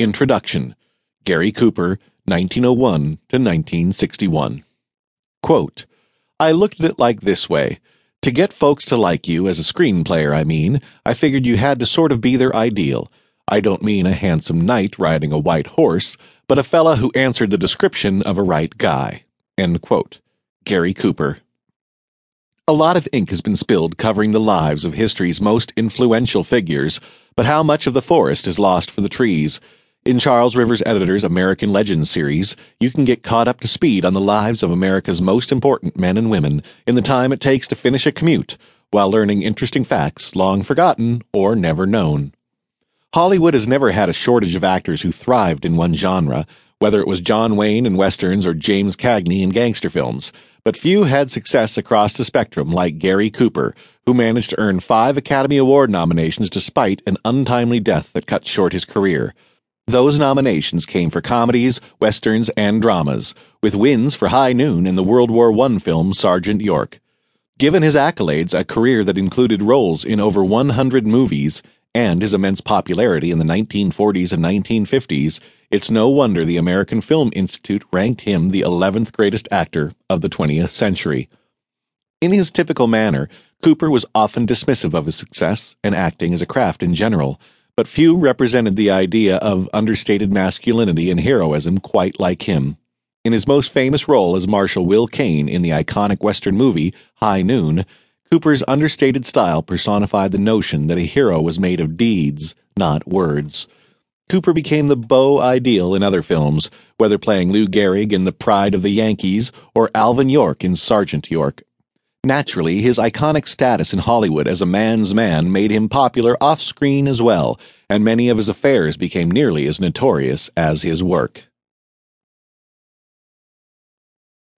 Introduction Gary Cooper, 1901 to 1961. Quote, I looked at it like this way. To get folks to like you as a screen player, I mean, I figured you had to sort of be their ideal. I don't mean a handsome knight riding a white horse, but a fella who answered the description of a right guy. End quote. Gary Cooper. A lot of ink has been spilled covering the lives of history's most influential figures, but how much of the forest is lost for the trees? In Charles River Editors' American Legends series, you can get caught up to speed on the lives of America's most important men and women in the time it takes to finish a commute, while learning interesting facts long forgotten or never known. Hollywood has never had a shortage of actors who thrived in one genre, whether it was John Wayne in westerns or James Cagney in gangster films, but few had success across the spectrum like Gary Cooper, who managed to earn five Academy Award nominations despite an untimely death that cut short his career. Those nominations came for comedies, westerns, and dramas, with wins for High Noon in the World War I film Sergeant York. Given his accolades, a career that included roles in over 100 movies, and his immense popularity in the 1940s and 1950s, it's no wonder the American Film Institute ranked him the 11th greatest actor of the 20th century. In his typical manner, Cooper was often dismissive of his success and acting as a craft in general, but few represented the idea of understated masculinity and heroism quite like him. In his most famous role as Marshal Will Kane in the iconic Western movie High Noon, Cooper's understated style personified the notion that a hero was made of deeds, not words. Cooper became the beau ideal in other films, whether playing Lou Gehrig in The Pride of the Yankees or Alvin York in Sergeant York. Naturally, his iconic status in Hollywood as a man's man made him popular off screen as well, and many of his affairs became nearly as notorious as his work.